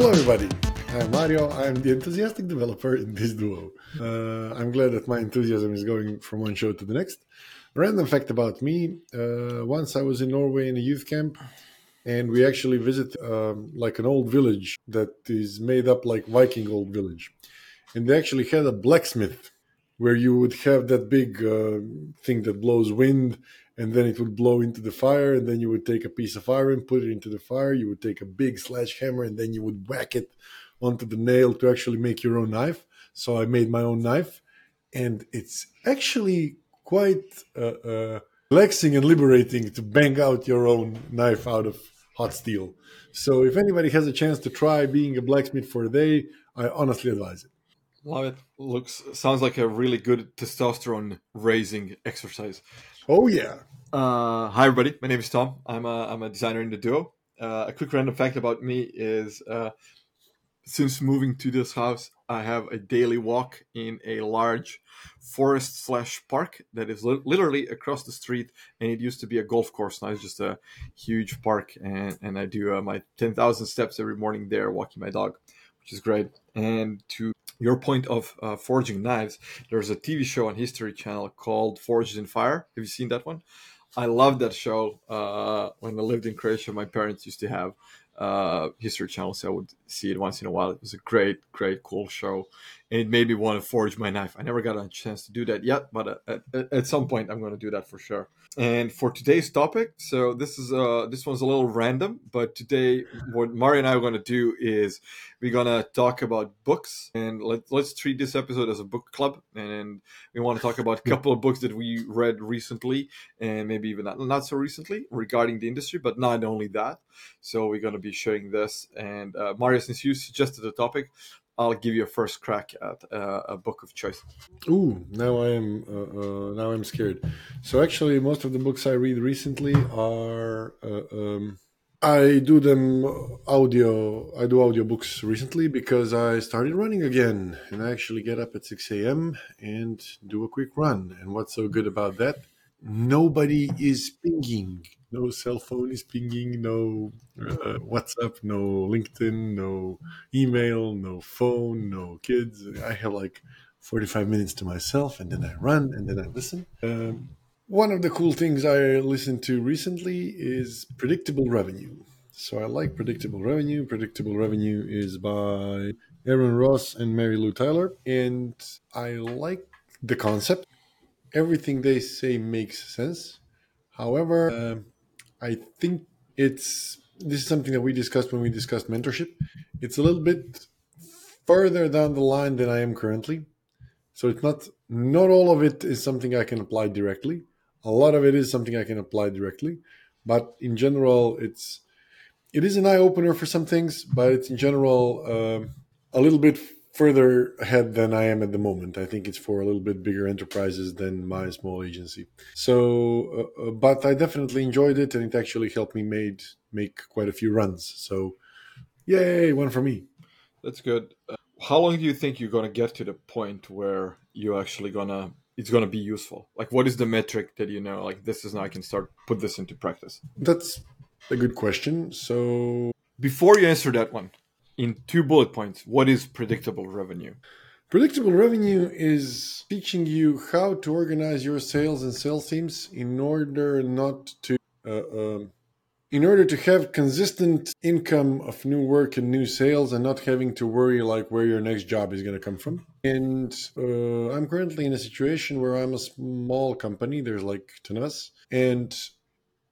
Hello, everybody. I'm Mario. I'm the enthusiastic developer in this duo. Uh, I'm glad that my enthusiasm is going from one show to the next. Random fact about me uh, once I was in Norway in a youth camp, and we actually visited um, like an old village that is made up like Viking old village. And they actually had a blacksmith where you would have that big uh, thing that blows wind and then it would blow into the fire and then you would take a piece of iron put it into the fire you would take a big sledgehammer and then you would whack it onto the nail to actually make your own knife so i made my own knife and it's actually quite uh, uh, relaxing and liberating to bang out your own knife out of hot steel so if anybody has a chance to try being a blacksmith for a day i honestly advise it Love it. Looks sounds like a really good testosterone raising exercise. oh yeah Uh, hi everybody, my name is Tom. I'm a I'm a designer in the duo. Uh, a quick random fact about me is uh, since moving to this house, I have a daily walk in a large forest slash park that is li- literally across the street, and it used to be a golf course. Now it's just a huge park, and and I do uh, my ten thousand steps every morning there, walking my dog, which is great. And to your point of uh, forging knives, there's a TV show on History Channel called Forged in Fire. Have you seen that one? I loved that show. Uh, when I lived in Croatia, my parents used to have uh, History Channel, so I would see it once in a while. It was a great, great, cool show, and it made me want to forge my knife. I never got a chance to do that yet, but uh, at, at some point, I'm going to do that for sure. And for today's topic, so this is uh this one's a little random, but today what Mario and I are going to do is we're going to talk about books, and let, let's treat this episode as a book club, and we want to talk about a couple of books that we read recently and maybe even not, not so recently regarding the industry, but not only that. So we're going to be sharing this. And uh, Mario, since you suggested the topic, I'll give you a first crack at uh, a book of choice. Ooh, now I am uh, uh, now I'm scared. So actually, most of the books I read recently are uh, um, I do them audio. I do audio books recently because I started running again, and I actually get up at six a.m. and do a quick run. And what's so good about that? Nobody is pinging. No cell phone is pinging. No uh, WhatsApp. No LinkedIn. No email. No phone. No kids. I have like 45 minutes to myself and then I run and then I listen. Um, one of the cool things I listened to recently is predictable revenue. So I like predictable revenue. Predictable revenue is by Aaron Ross and Marylou Tyler. And I like the concept. Everything they say makes sense. However, um I think it's this is something that we discussed when we discussed mentorship. It's a little bit further down the line than I am currently. So it's not not all of it is something I can apply directly. A lot of it is something I can apply directly, but in general, it's it is an eye opener for some things, but it's in general um a little bit further ahead than I am at the moment. I think it's for a little bit bigger enterprises than my small agency. So, uh, uh, but I definitely enjoyed it, and it actually helped me made make quite a few runs. So, yay, one for me. That's good. Uh, how long do you think you're going to get to the point where you're actually going to it's going to be useful? Like, what is the metric that you know, like, this is now I can start put this into practice? That's a good question. So, Before you answer that one, in two bullet points, what is predictable revenue? Predictable revenue is teaching you how to organize your sales and sales teams in order not to, uh, um, in order to have consistent income of new work and new sales, and not having to worry like where your next job is going to come from. And uh, I'm currently in a situation where I'm a small company. There's like ten of us, and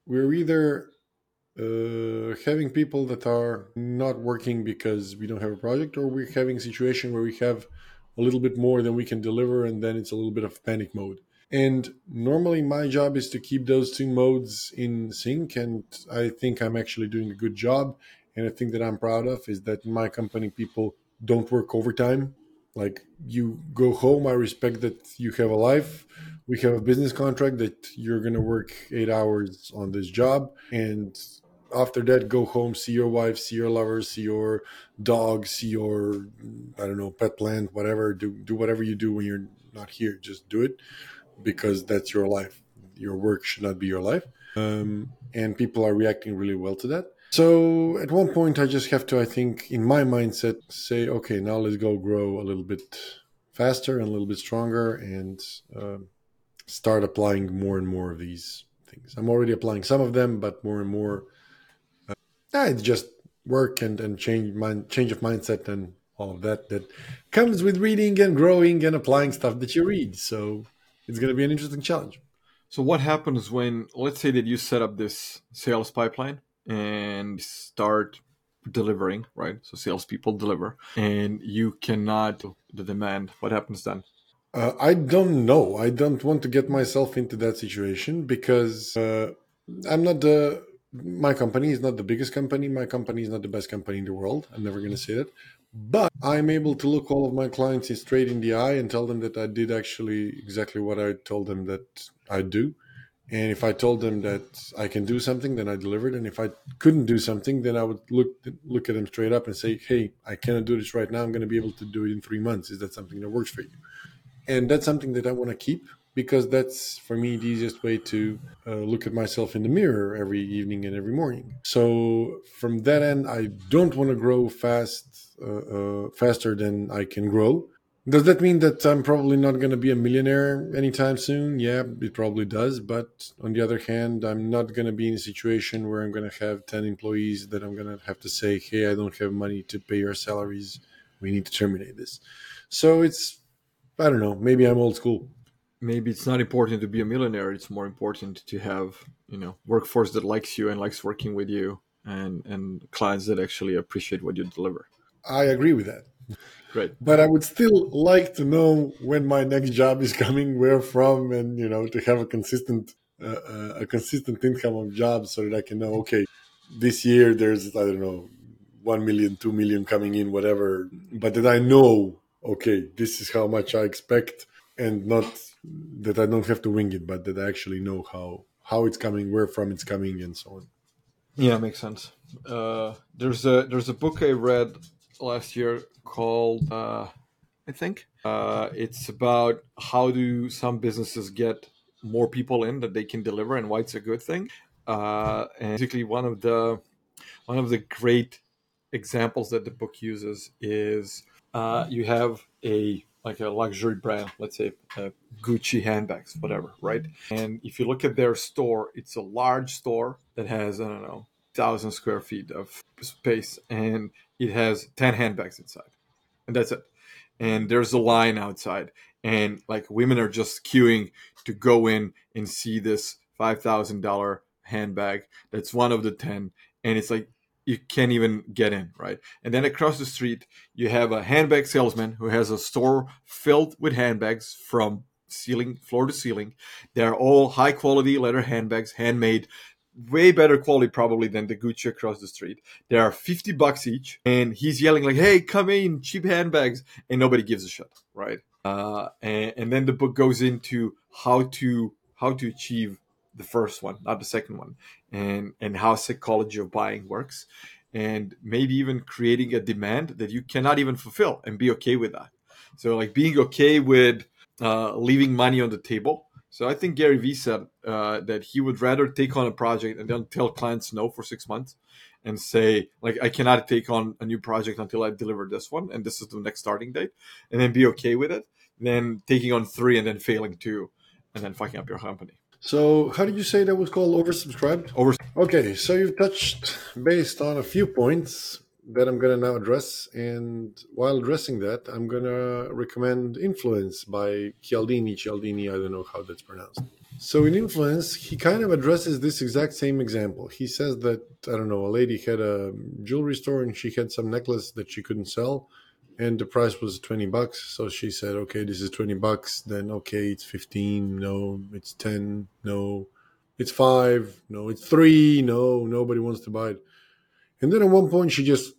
we're either uh, having people that are not working because we don't have a project, or we're having a situation where we have a little bit more than we can deliver, and then it's a little bit of panic mode. And normally, my job is to keep those two modes in sync, and I think I'm actually doing a good job. And a thing that I'm proud of is that my company, people don't work overtime. Like you go home, I respect that you have a life. We have a business contract that you're going to work eight hours on this job, and after that go home see your wife see your lover see your dog see your i don't know pet plant whatever. Do do whatever you do when you're not here. Just do it because that's your life. Your work should not be your life. Um, and people are reacting really well to that. So at one point, I just have to, I think, in my mindset, say, okay, now let's go grow a little bit faster and a little bit stronger and uh, start applying more and more of these things. I'm already applying some of them, but more and more, uh, it's just work and, and change mind, change of mindset and all of that that comes with reading and growing and applying stuff that you read. So it's going to be an interesting challenge. So what happens when, let's say that you set up this sales pipeline and start delivering, right? So salespeople deliver, and you cannot the demand. What happens then? Uh, I don't know. I don't want to get myself into that situation because uh, I'm not the. My company is not the biggest company. My company is not the best company in the world. I'm never going to say that. But I'm able to look all of my clients straight in the eye and tell them that I did actually exactly what I told them that I do. And if I told them that I can do something, then I delivered. And if I couldn't do something, then I would look look at them straight up and say, "Hey, I cannot do this right now. I'm going to be able to do it in three months. Is that something that works for you?" And that's something that I want to keep because that's for me the easiest way to uh, look at myself in the mirror every evening and every morning. So from that end, I don't want to grow fast, uh, uh, faster than I can grow does that mean that I'm probably not going to be a millionaire anytime soon? Yeah, it probably does. But on the other hand, I'm not going to be in a situation where I'm going to have 10 employees that I'm going to have to say, hey, I don't have money to pay your salaries. We need to terminate this. So it's, I don't know, maybe I'm old school. Maybe it's not important to be a millionaire. It's more important to have, you know, workforce that likes you and likes working with you and, and clients that actually appreciate what you deliver. I agree with that. Great. But I would still like to know when my next job is coming, where from, and you know, to have a consistent uh, uh, a consistent income of jobs so that I can know, okay, this year there's I don't know, one million, two million coming in, whatever. But that I know, okay, this is how much I expect, and not that I don't have to wing it, but that I actually know how how it's coming, where from it's coming, and so on. Yeah, makes sense. Uh, there's a there's a book I read last year called uh, I think uh, it's about how do some businesses get more people in that they can deliver and why it's a good thing. Uh, and basically, one of the one of the great examples that the book uses is uh, you have a like a luxury brand, let's say uh, Gucci handbags, whatever, right? And if you look at their store, it's a large store that has I don't know thousand square feet of space, and it has 10 handbags inside and that's it and there's a line outside and like women are just queuing to go in and see this $5000 handbag that's one of the 10 and it's like you can't even get in right and then across the street you have a handbag salesman who has a store filled with handbags from ceiling floor to ceiling they're all high quality leather handbags handmade way better quality probably than the Gucci across the street. They are 50 bucks each, and he's yelling like, "Hey, come in, cheap handbags," and nobody gives a shit, right? Uh, and, and then the book goes into how to how to achieve the first one, not the second one, and and how psychology of buying works, and maybe even creating a demand that you cannot even fulfill and be okay with that. So like being okay with uh, leaving money on the table so I think Gary Vee said uh, that he would rather take on a project and then tell clients no for six months and say like I cannot take on a new project until I deliver this one and this is the next starting date and then be okay with it than taking on three and then failing two and then fucking up your company. So how did you say that was called oversubscribed? Over. Okay, so you've touched based on a few points that I'm going to now address. And while addressing that, I'm going to recommend Influence by Cialdini. Cialdini, I don't know how that's pronounced. So in Influence, he kind of addresses this exact same example. He says that, I don't know, a lady had a jewelry store and she had some necklace that she couldn't sell and the price was 20 bucks. So she said, okay, this is 20 bucks. Then, okay, it's 15. No, it's 10. No, it's five. No, it's three. No, nobody wants to buy it. And then at one point, she just,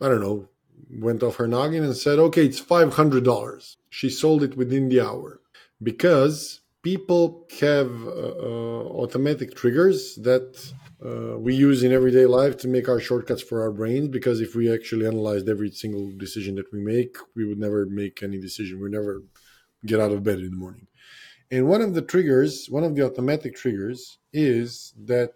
I don't know, went off her noggin and said, okay, it's $500. She sold it within the hour because people have uh, uh, automatic triggers that uh, we use in everyday life to make our shortcuts for our brains because if we actually analyzed every single decision that we make we would never make any decision we never get out of bed in the morning and one of the triggers one of the automatic triggers is that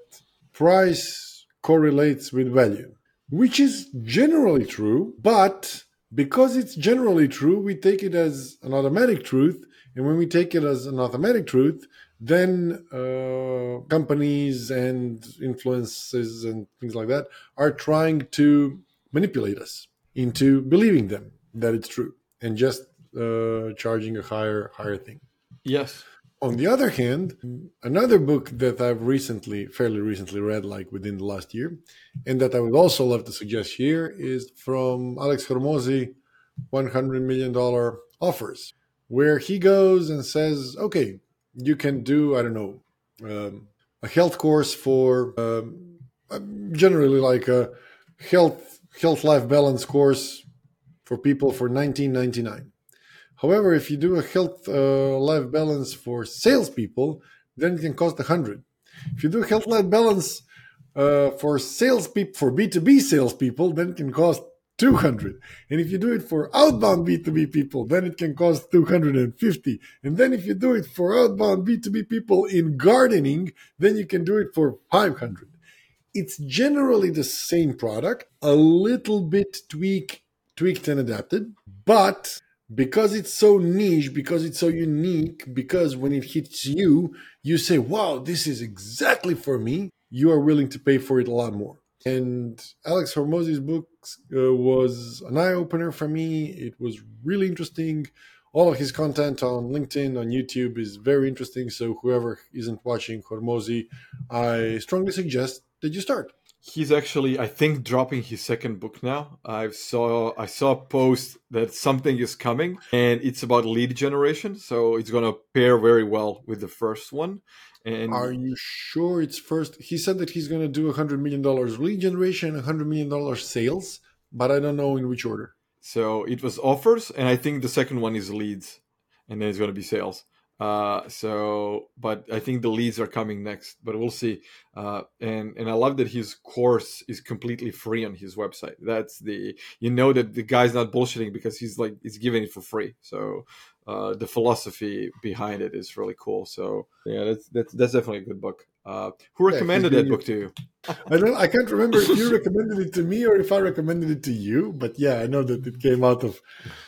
price correlates with value, which is generally true, but because it's generally true, we take it as an automatic truth. And when we take it as an automatic truth, then uh, companies and influences and things like that are trying to manipulate us into believing them that it's true and just uh, charging a higher higher thing. Yes. On the other hand, another book that I've recently, fairly recently read, like within the last year, and that I would also love to suggest here is from Alex Hormozi, $100 million offers, where he goes and says, okay, you can do, I don't know, um, a health course for um, generally like a health health life balance course for people for 1999 However, if you do a health uh, life balance for salespeople, then it can cost 100. If you do a health life balance uh, for salespeople, for B2B salespeople, then it can cost 200. And if you do it for outbound B2B people, then it can cost 250. And then if you do it for outbound B2B people in gardening, then you can do it for 500. It's generally the same product, a little bit tweak, tweaked and adapted, but because it's so niche, because it's so unique, because when it hits you, you say, wow, this is exactly for me, you are willing to pay for it a lot more. And Alex Hormozi's book uh, was an eye opener for me. It was really interesting. All of his content on LinkedIn, on YouTube is very interesting. So, whoever isn't watching Hormozzi, I strongly suggest that you start he's actually i think dropping his second book now i saw i saw a post that something is coming and it's about lead generation so it's going to pair very well with the first one and are you sure it's first he said that he's going to do a hundred million dollars lead generation a hundred million dollars sales but i don't know in which order. So it was offers and i think the second one is leads and then it's going to be sales uh, so, but I think the leads are coming next, but we'll see. Uh, and and I love that his course is completely free on his website. That's the you know that the guy's not bullshitting because he's like he's giving it for free. So uh, the philosophy behind it is really cool. So yeah, that's that's, that's definitely a good book. Uh, who recommended yeah, that book to you? I don't. I can't remember if you recommended it to me or if I recommended it to you. But yeah, I know that it came out of.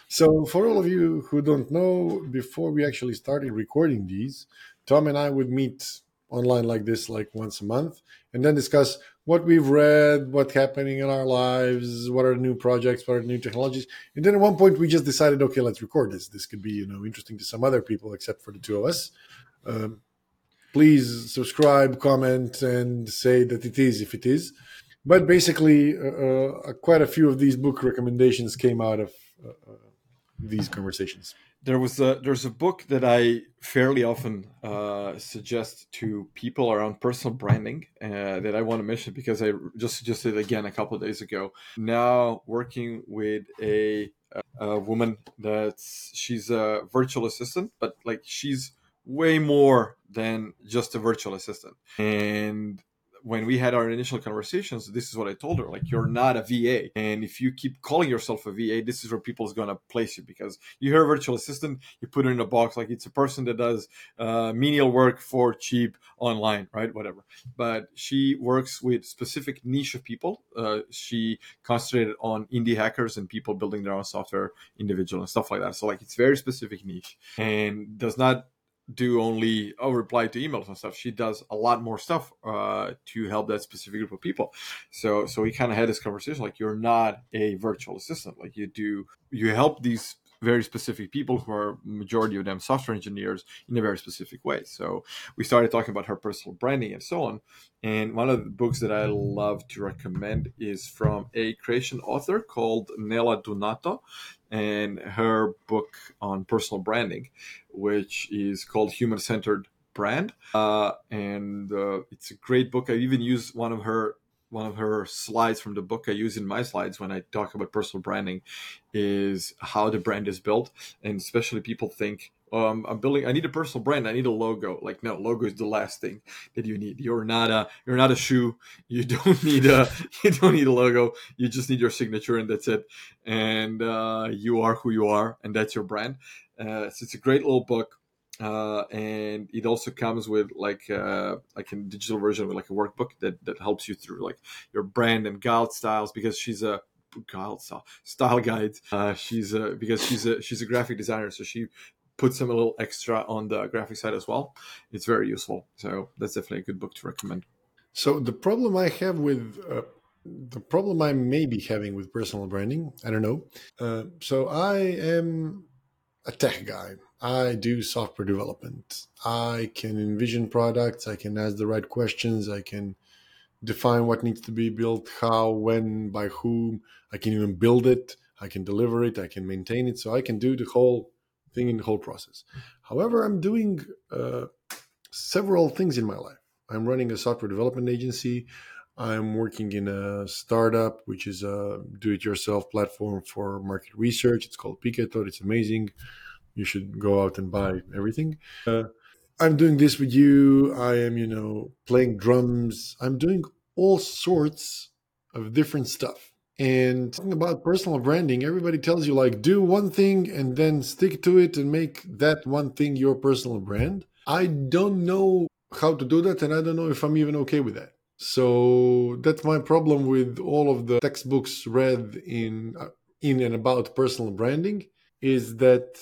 So for all of you who don't know, before we actually started recording these, Tom and I would meet online like this, like once a month, and then discuss what we've read, what's happening in our lives, what are new projects, what are new technologies. And then at one point, we just decided, okay, let's record this. This could be, you know, interesting to some other people except for the two of us. Um, please subscribe, comment, and say that it is if it is. But basically, uh, uh, quite a few of these book recommendations came out of uh, uh these conversations. There was a there's a book that I fairly often uh, suggest to people around personal branding uh, that I want to mention because I just suggested again a couple days ago. Now working with a, a woman that's she's a virtual assistant, but like she's way more than just a virtual assistant. And when we had our initial conversations, this is what I told her: like, you're not a VA, and if you keep calling yourself a VA, this is where people's gonna place you because you hear a virtual assistant, you put it in a box like it's a person that does uh, menial work for cheap online, right? Whatever. But she works with specific niche of people. Uh, she concentrated on indie hackers and people building their own software, individual and stuff like that. So like, it's very specific niche and does not do only oh, reply to emails and stuff. She does a lot more stuff uh, to help that specific group of people. So so we kind of had this conversation like you're not a virtual assistant. Like you do you help these very specific people who are majority of them software engineers in a very specific way. So we started talking about her personal branding and so on. And one of the books that I love to recommend is from a Croatian author called Nela Dunato and her book on personal branding, which is called Human Centered Brand. Uh, and uh, it's a great book. I even use one of her one of her slides from the book I use in my slides when I talk about personal branding is how the brand is built. And especially people think, um, I'm building, I need a personal brand. I need a logo. Like, no, logo is the last thing that you need. You're not a, you're not a shoe. You don't need a, you don't need a logo. You just need your signature and that's it. And, uh, you are who you are and that's your brand. Uh, so it's a great little book uh, and it also comes with like uh, like a digital version with like a workbook that that helps you through like your brand and guild styles because she's a guild style style guide. Uh, she's a because she's a she's a graphic designer, so she puts some a little extra on the graphic side as well. It's very useful. So that's definitely a good book to recommend. So the problem I have with uh, the problem I may be having with personal branding, I don't know. Uh, so I am a tech guy. I do software development. I can envision products. I can ask the right questions. I can define what needs to be built, how, when, by whom. I can even build it. I can deliver it. I can maintain it. So I can do the whole thing in the whole process. However, I'm doing uh, several things in my life. I'm running a software development agency. I'm working in a startup, which is a do-it-yourself platform for market research. It's called Piketo. It's amazing you should go out and buy everything. Uh, I'm doing this with you. I am, you know, playing drums. I'm doing all sorts of different stuff. And talking about personal branding, everybody tells you like do one thing and then stick to it and make that one thing your personal brand. I don't know how to do that and I don't know if I'm even okay with that. So that's my problem with all of the textbooks read in uh, in and about personal branding is that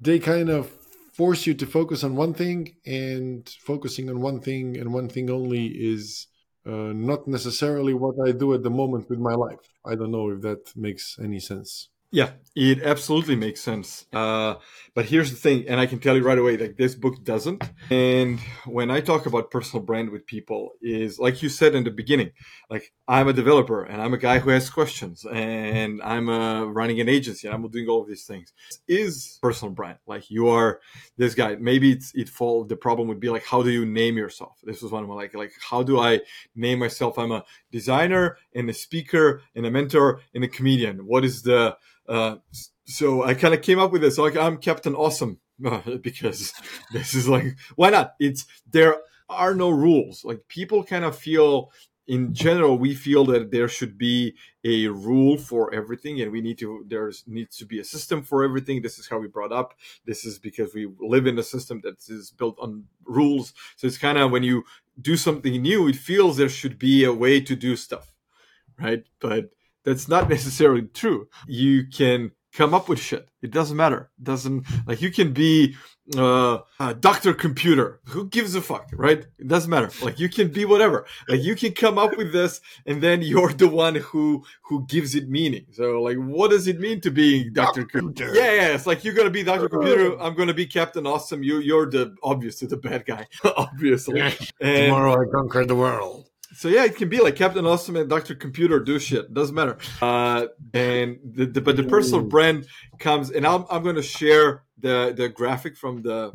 they kind of force you to focus on one thing and focusing on one thing and one thing only is uh, not necessarily what I do at the moment with my life. I don't know if that makes any sense. Yeah, it absolutely makes sense. Uh, but here's the thing, and I can tell you right away, like this book doesn't. And when I talk about personal brand with people, is like you said in the beginning, like I'm a developer and I'm a guy who has questions, and I'm uh, running an agency and I'm doing all of these things. Is personal brand like you are this guy? Maybe it's it fall. The problem would be like, how do you name yourself? This was one of my like like how do I name myself? I'm a designer and a speaker and a mentor and a comedian. What is the uh, so I kind of came up with this. Like I'm Captain Awesome because this is like why not? It's there are no rules. Like people kind of feel in general we feel that there should be a rule for everything and we need to there's needs to be a system for everything this is how we brought up this is because we live in a system that is built on rules so it's kind of when you do something new it feels there should be a way to do stuff right but that's not necessarily true. You can come up with shit. It doesn't matter. It doesn't like you can be uh, a Doctor Computer. Who gives a fuck, right? It doesn't matter. Like you can be whatever. Like you can come up with this, and then you're the one who who gives it meaning. So like, what does it mean to be Doctor Computer? Yeah, yeah. It's like you're gonna be Doctor Computer. I'm gonna be Captain Awesome. You you're the obviously the bad guy, obviously. And, Tomorrow I conquer the world so yeah, it can be like Captain Awesome and Doctor Computer do shit. Doesn't matter. Uh, and the, the, but the personal brand comes, and I'm I'm going to share the the graphic from the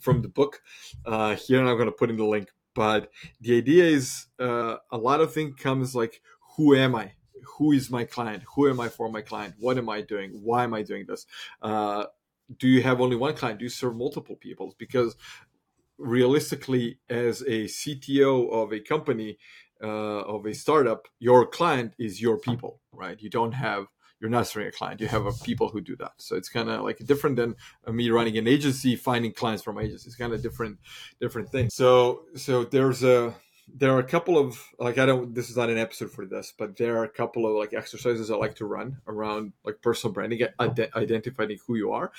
from the book uh, here, and I'm going to put in the link. But the idea is uh, a lot of things comes like, who am I? Who is my client? Who am I for my client? What am I doing? Why am I doing this? Uh, do you have only one client? Do you serve multiple people? Because realistically as a cto of a company uh, of a startup your client is your people right? You don't have you're not serving a client. You have a people who do that. So it's kind of like different than me running an agency finding clients from agencies it's kind of different different thing. So so there's a there are a couple of like I don't this is not an episode for this, but there are a couple of like exercises I like to run around like personal branding, ident- identifying who you are.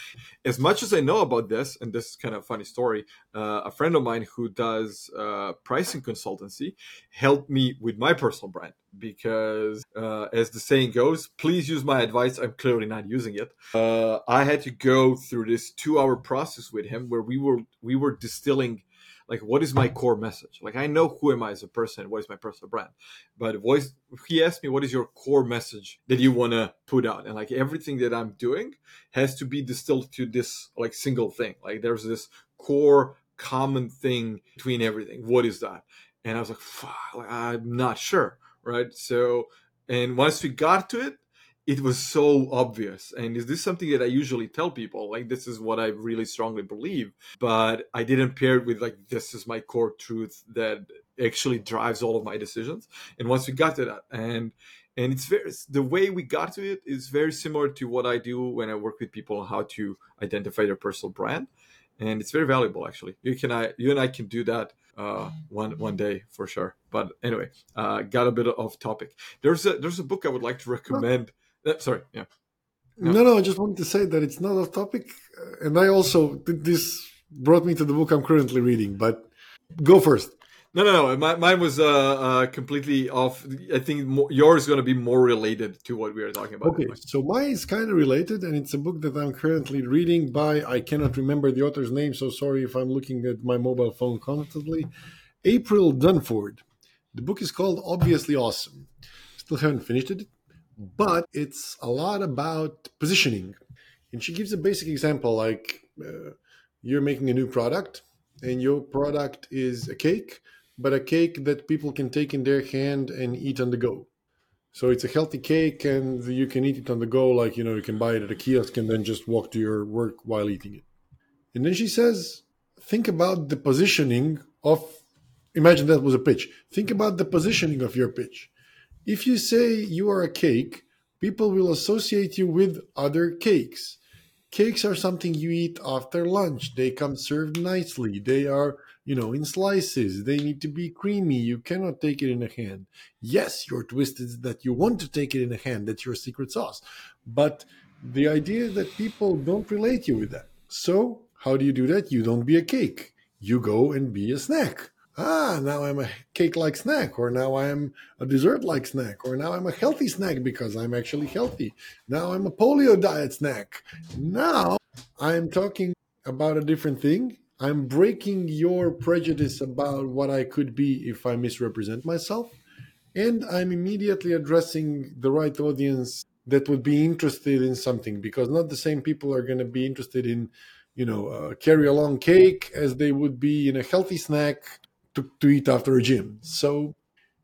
As much as I know about this, and this is kind of a funny story, uh, a friend of mine who does uh, pricing consultancy helped me with my personal brand because, uh, as the saying goes, please use my advice. I'm clearly not using it. Uh, I had to go through this two-hour process with him where we were we were distilling like what is my core message? Like i know who am i as a person what is my personal brand. But voice he asked me what is your core message that you want to put out? And like everything that i'm doing has to be distilled to this like single thing. Like there's this core common thing between everything. What is that? And i was like, like i'm not sure right? So and once we got to it it was so obvious and is this something that i usually tell people like this is what i really strongly believe but i didn't pair it with like this is my core truth that actually drives all of my decisions and once we got to that and and it's very the way we got to it is very similar to what i do when i work with people on how to identify their personal brand and it's very valuable actually. You can I you and I can do that uh, one one day for sure. But anyway, uh, got a bit off topic. There's a there's a book I would like to recommend. Uh, sorry, yeah. No. no, no, I just wanted to say that it's not off topic, uh, and I also this brought me to the book I'm currently reading. But go first. No, no, no. My, mine was uh, uh, completely off. I think more, yours is going to be more related to what we are talking about. Okay, so mine is kind of related, and it's a book that I'm currently reading by. I cannot remember the author's name, so sorry if I'm looking at my mobile phone constantly. April Dunford. The book is called Obviously Awesome. Still haven't finished it, but it's a lot about positioning. And she gives a basic example like uh, you're making a new product, and your product is a cake but a cake that people can take in their hand and eat on the go. So it's a healthy cake and you can eat it on the go, like, you know, you can buy it at a kiosk and then just walk to your work while eating it. And then she says, think about the positioning of, imagine that was a pitch. Think about the positioning of your pitch. If you say you are a cake, people will associate you with other cakes. Cakes are something you eat after lunch. They come served nicely. They are you know, in slices. They need to be creamy. You cannot take it in a hand. Yes, your twist is that you want to take it in a hand. That's your secret sauce. But the idea is that people don't relate you with that. So how do you do that? You don't be a cake. You go and be a snack. Ah, now I'm a cake like snack, or now I'm a dessert like snack, or now I'm a healthy snack because I'm actually healthy. Now I'm a paleo diet snack. Now I'm talking about a different thing I'm breaking your prejudice about what I could be if I misrepresent myself. And I'm immediately addressing the right audience that would be interested in something because not the same people are going to be interested in, you know, uh, carry along cake as they would be in a healthy snack to, to eat after a gym. So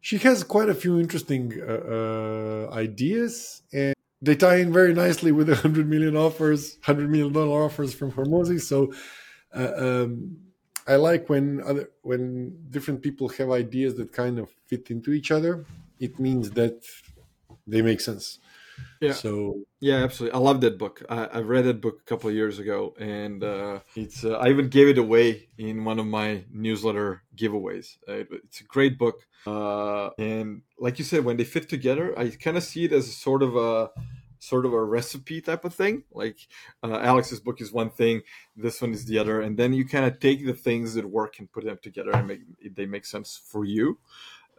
she has quite a few interesting uh, uh, ideas and they tie in very nicely with the 100 million offers, 100 million dollar offers from Hormozi. So uh, um, I like when other when different people have ideas that kind of fit into each other. It means that they make sense. Yeah. So yeah, absolutely. I love that book. I, I read that book a couple of years ago, and uh, it's uh, I even gave it away in one of my newsletter giveaways. Uh, it's a great book, uh, and like you said, when they fit together, I kind of see it as a sort of a sort of a recipe type of thing. Like uh, Alex's book is one thing, this one is the other, and then you kind of take the things that work and put them together and make they make sense for you.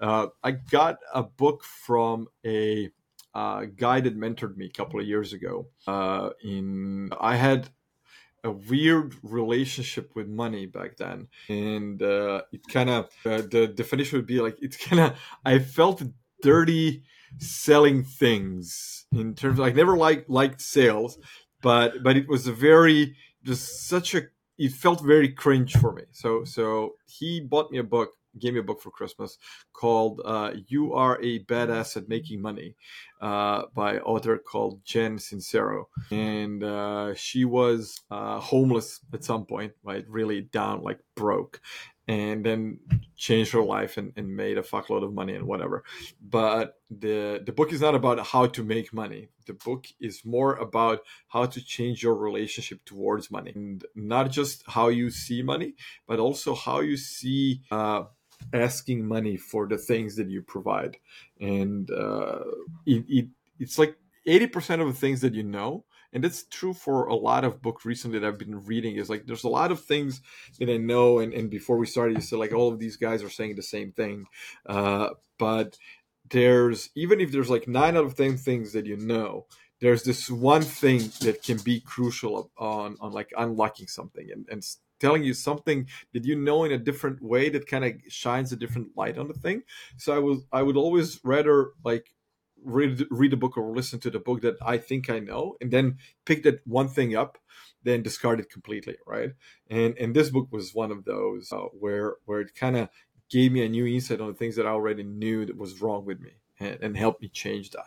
Uh, I got a book from a uh, that mentored me a couple of years ago. Uh, in I had a weird relationship with money back then, and uh, it kind of uh, the definition would be like it's kind of I felt dirty selling things in terms of, I never liked liked sales, but but it was a very just such a it felt very cringe for me. So so he bought me a book, gave me a book for Christmas called uh, "You Are a Badass at Making Money" uh, by author called Jen Sincero, and uh, she was uh, homeless at some point, right? Really down, like broke, and then changed her life and, and made a fuckload of money and whatever. But the the book is not about how to make money. The book is more about how to change your relationship towards money, and not just how you see money, but also how you see uh, asking money for the things that you provide. And uh, it, it it's like eighty percent of the things that you know and that's true for a lot of books recently that I've been reading. Is like there's a lot of things that I know, and, and before we started, you said like all of these guys are saying the same thing, uh, but there's even if there's like nine out of ten things that you know, there's this one thing that can be crucial on on like unlocking something and and telling you something that you know in a different way that kind of shines a different light on the thing so i would i would always rather like read read a book or listen to the book that I think I know, and then pick that one thing up, then discard it completely, right? And and this book was one of those uh, where where it kind of gave me a new insight on the things that I already knew that was wrong with me, and, and helped me change that.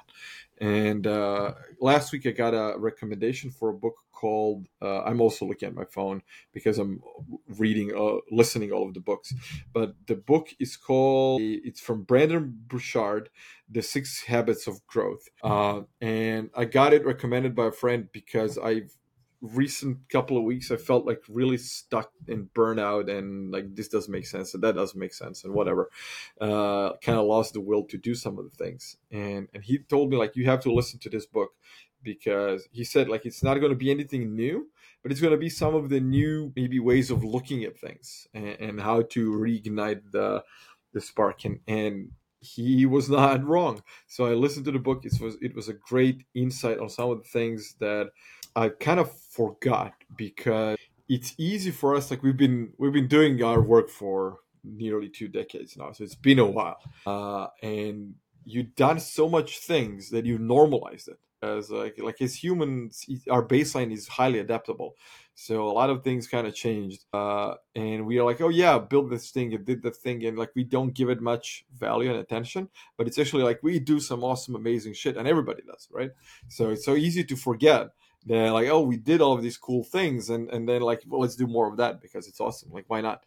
And uh, last week I got a recommendation for a book called. Uh, I'm also looking at my phone because I'm reading, uh, listening all of the books. But the book is called. It's from Brendon Burchard, The Six Habits of Growth, uh, and I got it recommended by a friend because I've recent couple of weeks, I felt like really stuck in burnout and like this doesn't make sense and that doesn't make sense and whatever. Uh, kind of lost the will to do some of the things. And and he told me like you have to listen to this book because he said like it's not going to be anything new, but it's going to be some of the new maybe ways of looking at things and, and how to reignite the the spark and and he was not wrong. So I listened to the book. It was it was a great insight on some of the things that I kind of forgot because it's easy for us. Like we've been we've been doing our work for nearly two decades now, so it's been a while, uh, and you've done so much things that you normalized it as like like as humans our baseline is highly adaptable so a lot of things kind of changed uh, and we are like oh yeah build this thing and did the thing and like we don't give it much value and attention but it's actually like we do some awesome amazing shit and everybody does right so it's so easy to forget that like oh we did all of these cool things and and then like well let's do more of that because it's awesome like why not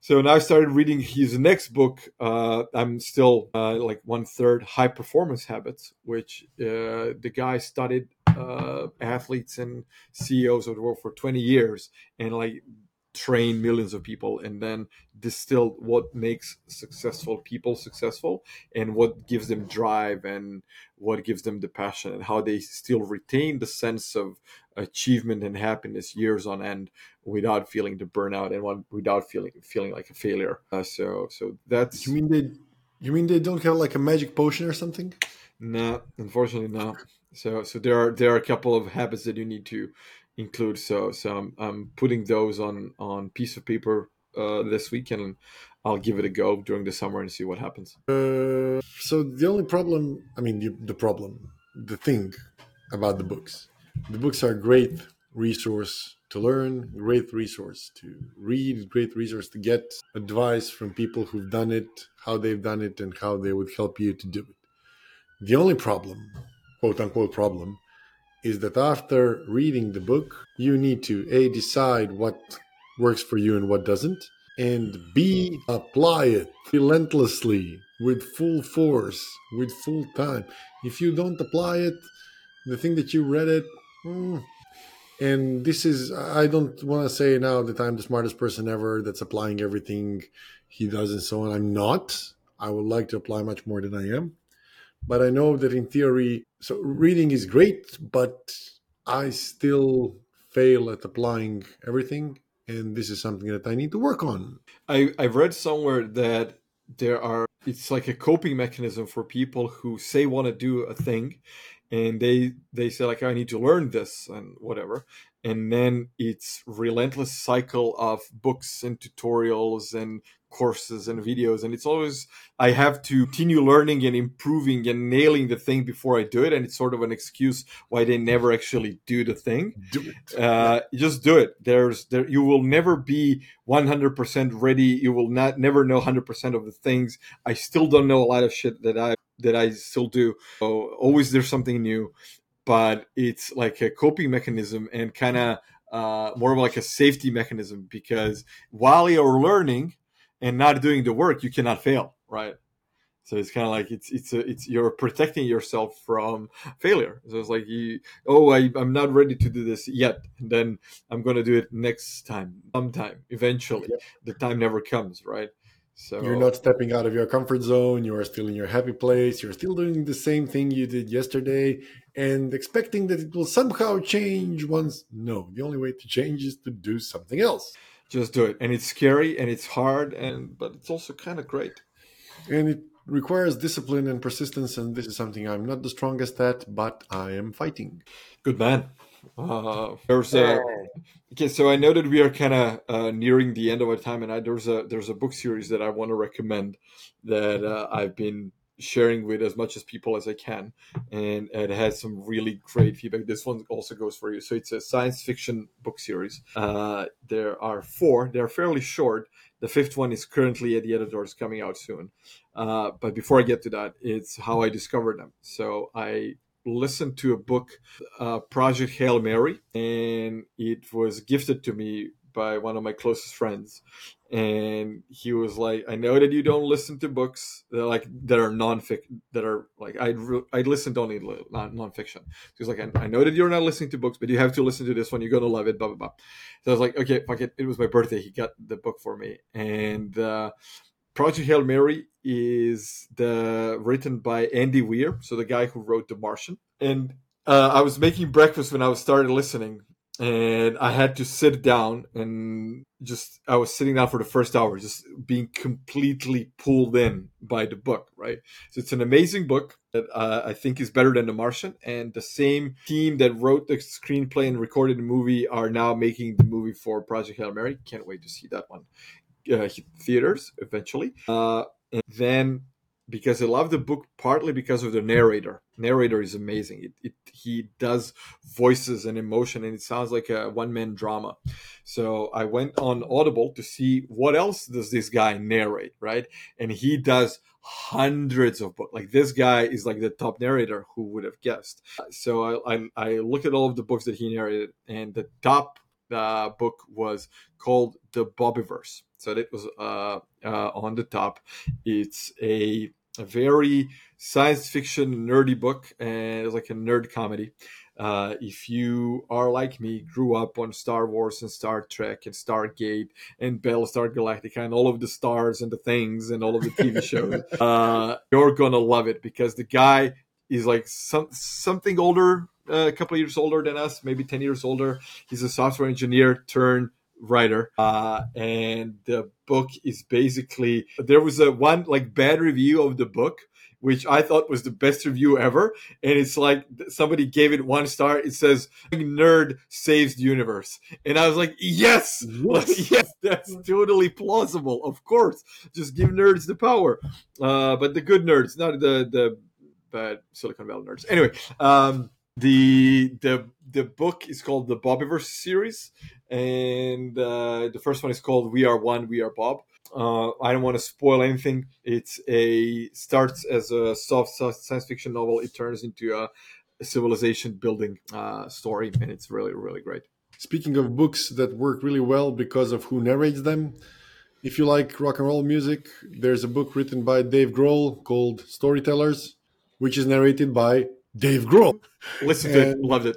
so now I started reading his next book. Uh, I'm still uh, like one third High Performance Habits, which uh, the guy studied uh, athletes and CEOs of the world for 20 years, and like train millions of people and then distill what makes successful people successful and what gives them drive and what gives them the passion and how they still retain the sense of achievement and happiness years on end without feeling the burnout and without feeling feeling like a failure. Uh, so so that's you mean they you mean they don't have like a magic potion or something? No unfortunately no so so there are there are a couple of habits that you need to include. So so I'm, I'm putting those on on piece of paper uh, this weekend. And I'll give it a go during the summer and see what happens. Uh, so the only problem, I mean, the, the problem, the thing about the books, the books are great resource to learn, great resource to read, great resource to get advice from people who've done it, how they've done it, and how they would help you to do it. The only problem, quote unquote problem, is that after reading the book, you need to A, decide what works for you and what doesn't, and B, apply it relentlessly with full force, with full time. If you don't apply it, the thing that you read it, mm, and this is, I don't want to say now that I'm the smartest person ever that's applying everything he does and so on. I'm not. I would like to apply much more than I am. But I know that in theory, so reading is great, but I still fail at applying everything. And this is something that I need to work on. I, I've read somewhere that there are, it's like a coping mechanism for people who say want to do a thing and they they say like i need to learn this and whatever and then it's relentless cycle of books and tutorials and courses and videos and it's always i have to continue learning and improving and nailing the thing before i do it and it's sort of an excuse why they never actually do the thing. Do it. Uh, just do it. There's there you will never be 100% ready. You will not never know 100% of the things. I still don't know a lot of shit that i that i still do. So always there's something new but it's like a coping mechanism and kind of uh, more of like a safety mechanism because while you're learning and not doing the work, you cannot fail, right? So it's kind of like it's it's a, it's you're protecting yourself from failure. So it's like you oh I I'm not ready to do this yet. And then I'm gonna do it next time, sometime, eventually. Yep. The time never comes, right? So you're not stepping out of your comfort zone. You are still in your happy place. You're still doing the same thing you did yesterday and expecting that it will somehow change once. No, the only way to change is to do something else. Just do it. And it's scary and it's hard and but it's also kind of great. And it requires discipline and persistence and this is something I'm not the strongest at, but I am fighting. Good man. Uh, there's a okay. So I know that we are kind of uh, nearing the end of our time, and I, there's a there's a book series that I want to recommend that uh, I've been sharing with as much as people as I can, and it has some really great feedback. This one also goes for you. So it's a science fiction book series. Uh, there are four. They're fairly short. The fifth one is currently at the editors, coming out soon. Uh, but before I get to that, it's how I discovered them. So I listened to a book, uh, Project Hail Mary, and it was gifted to me by one of my closest friends. And he was like, "I know that you don't listen to books that are like that are non-fiction that are like I I listened only non nonfiction." He was like, I, "I know that you're not listening to books, but you have to listen to this one. You're gonna love it." Blah blah blah. So I was like, "Okay, fuck it." It was my birthday. He got the book for me, and uh, Project Hail Mary is the written by Andy Weir, so the guy who wrote The Martian, and uh, I was making breakfast when I was started listening, and I had to sit down and just I was sitting down for the first hour, just being completely pulled in by the book. Right, so it's an amazing book that uh, I think is better than The Martian, and the same team that wrote the screenplay and recorded the movie are now making the movie for Project Hail Mary. Can't wait to see that one. Uh, theaters eventually. Uh, and then because I love the book partly because of the narrator. Narrator is amazing. It, it, he does voices and emotion, and it sounds like a one man drama. So I went on Audible to see what else does this guy narrate, right? And he does hundreds of books. Like this guy is like the top narrator. Who would have guessed? So I, I, I look at all of the books that he narrated, and the top uh, book was called the Bobiverse. So that was uh, uh, on the top. It's a, a, very science fiction nerdy book, and it's like a nerd comedy. Uh, if you are like me, grew up on Star Wars and Star Trek and Stargate and Battlestar Galactica and all of the stars and the things and all of the TV shows, uh, you're gonna love it because the guy is like some something older a couple of years older than us, maybe 10 years older. He's a software engineer turned writer. Uh, and the book is basically, there was a one like bad review of the book. Which I thought was the best review ever, and it's like somebody gave it one star. It says "Nerd saves the universe," and I was like, "Yes, yes, yes that's totally plausible. Of course, just give nerds the power." Uh, but the good nerds, not the the bad Silicon Valley nerds. Anyway, um, the the the book is called the Bobiverse series, and uh, the first one is called We Are One, We Are Bob. Uh, I don't want to spoil anything. It's a starts as a soft science fiction novel. It turns into a, a civilization building uh, story, and it's really really great. Speaking of books that work really well because of who narrates them, if you like rock and roll music, there's a book written by Dave Grohl called Storytellers, which is narrated by Dave Grohl. Listened to it, loved it.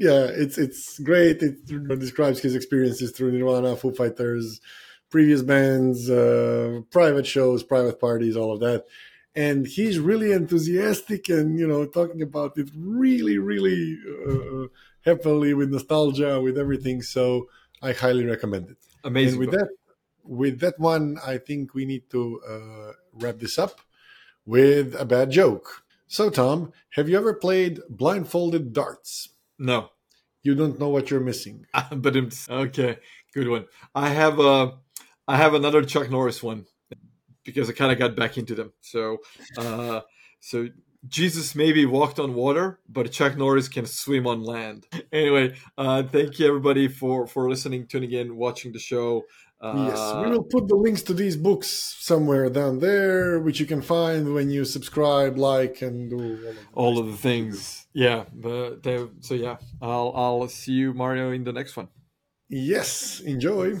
Yeah, it's it's great. It describes his experiences through Nirvana, Foo Fighters, previous bands, uh, private shows, private parties, all of that. And he's really enthusiastic and you know talking about it really, really uh, happily with nostalgia, with everything. So I highly recommend it. Amazing. And with that, with that one, I think we need to uh, wrap this up with a bad joke. So, Tom, have you ever played blindfolded darts? No. You don't know what you're missing. but okay, good one. I have a, I have another Chuck Norris one because I kind of got back into them. So, uh, so Jesus maybe walked on water, but Chuck Norris can swim on land. Anyway, uh, thank you everybody for for listening, tuning in, watching the show. Uh, yes, we will put the links to these books somewhere down there, which you can find when you subscribe, like, and do all of, all of the things. Yeah, but they, so yeah, I'll I'll see you, Mario, in the next one. Yes, enjoy.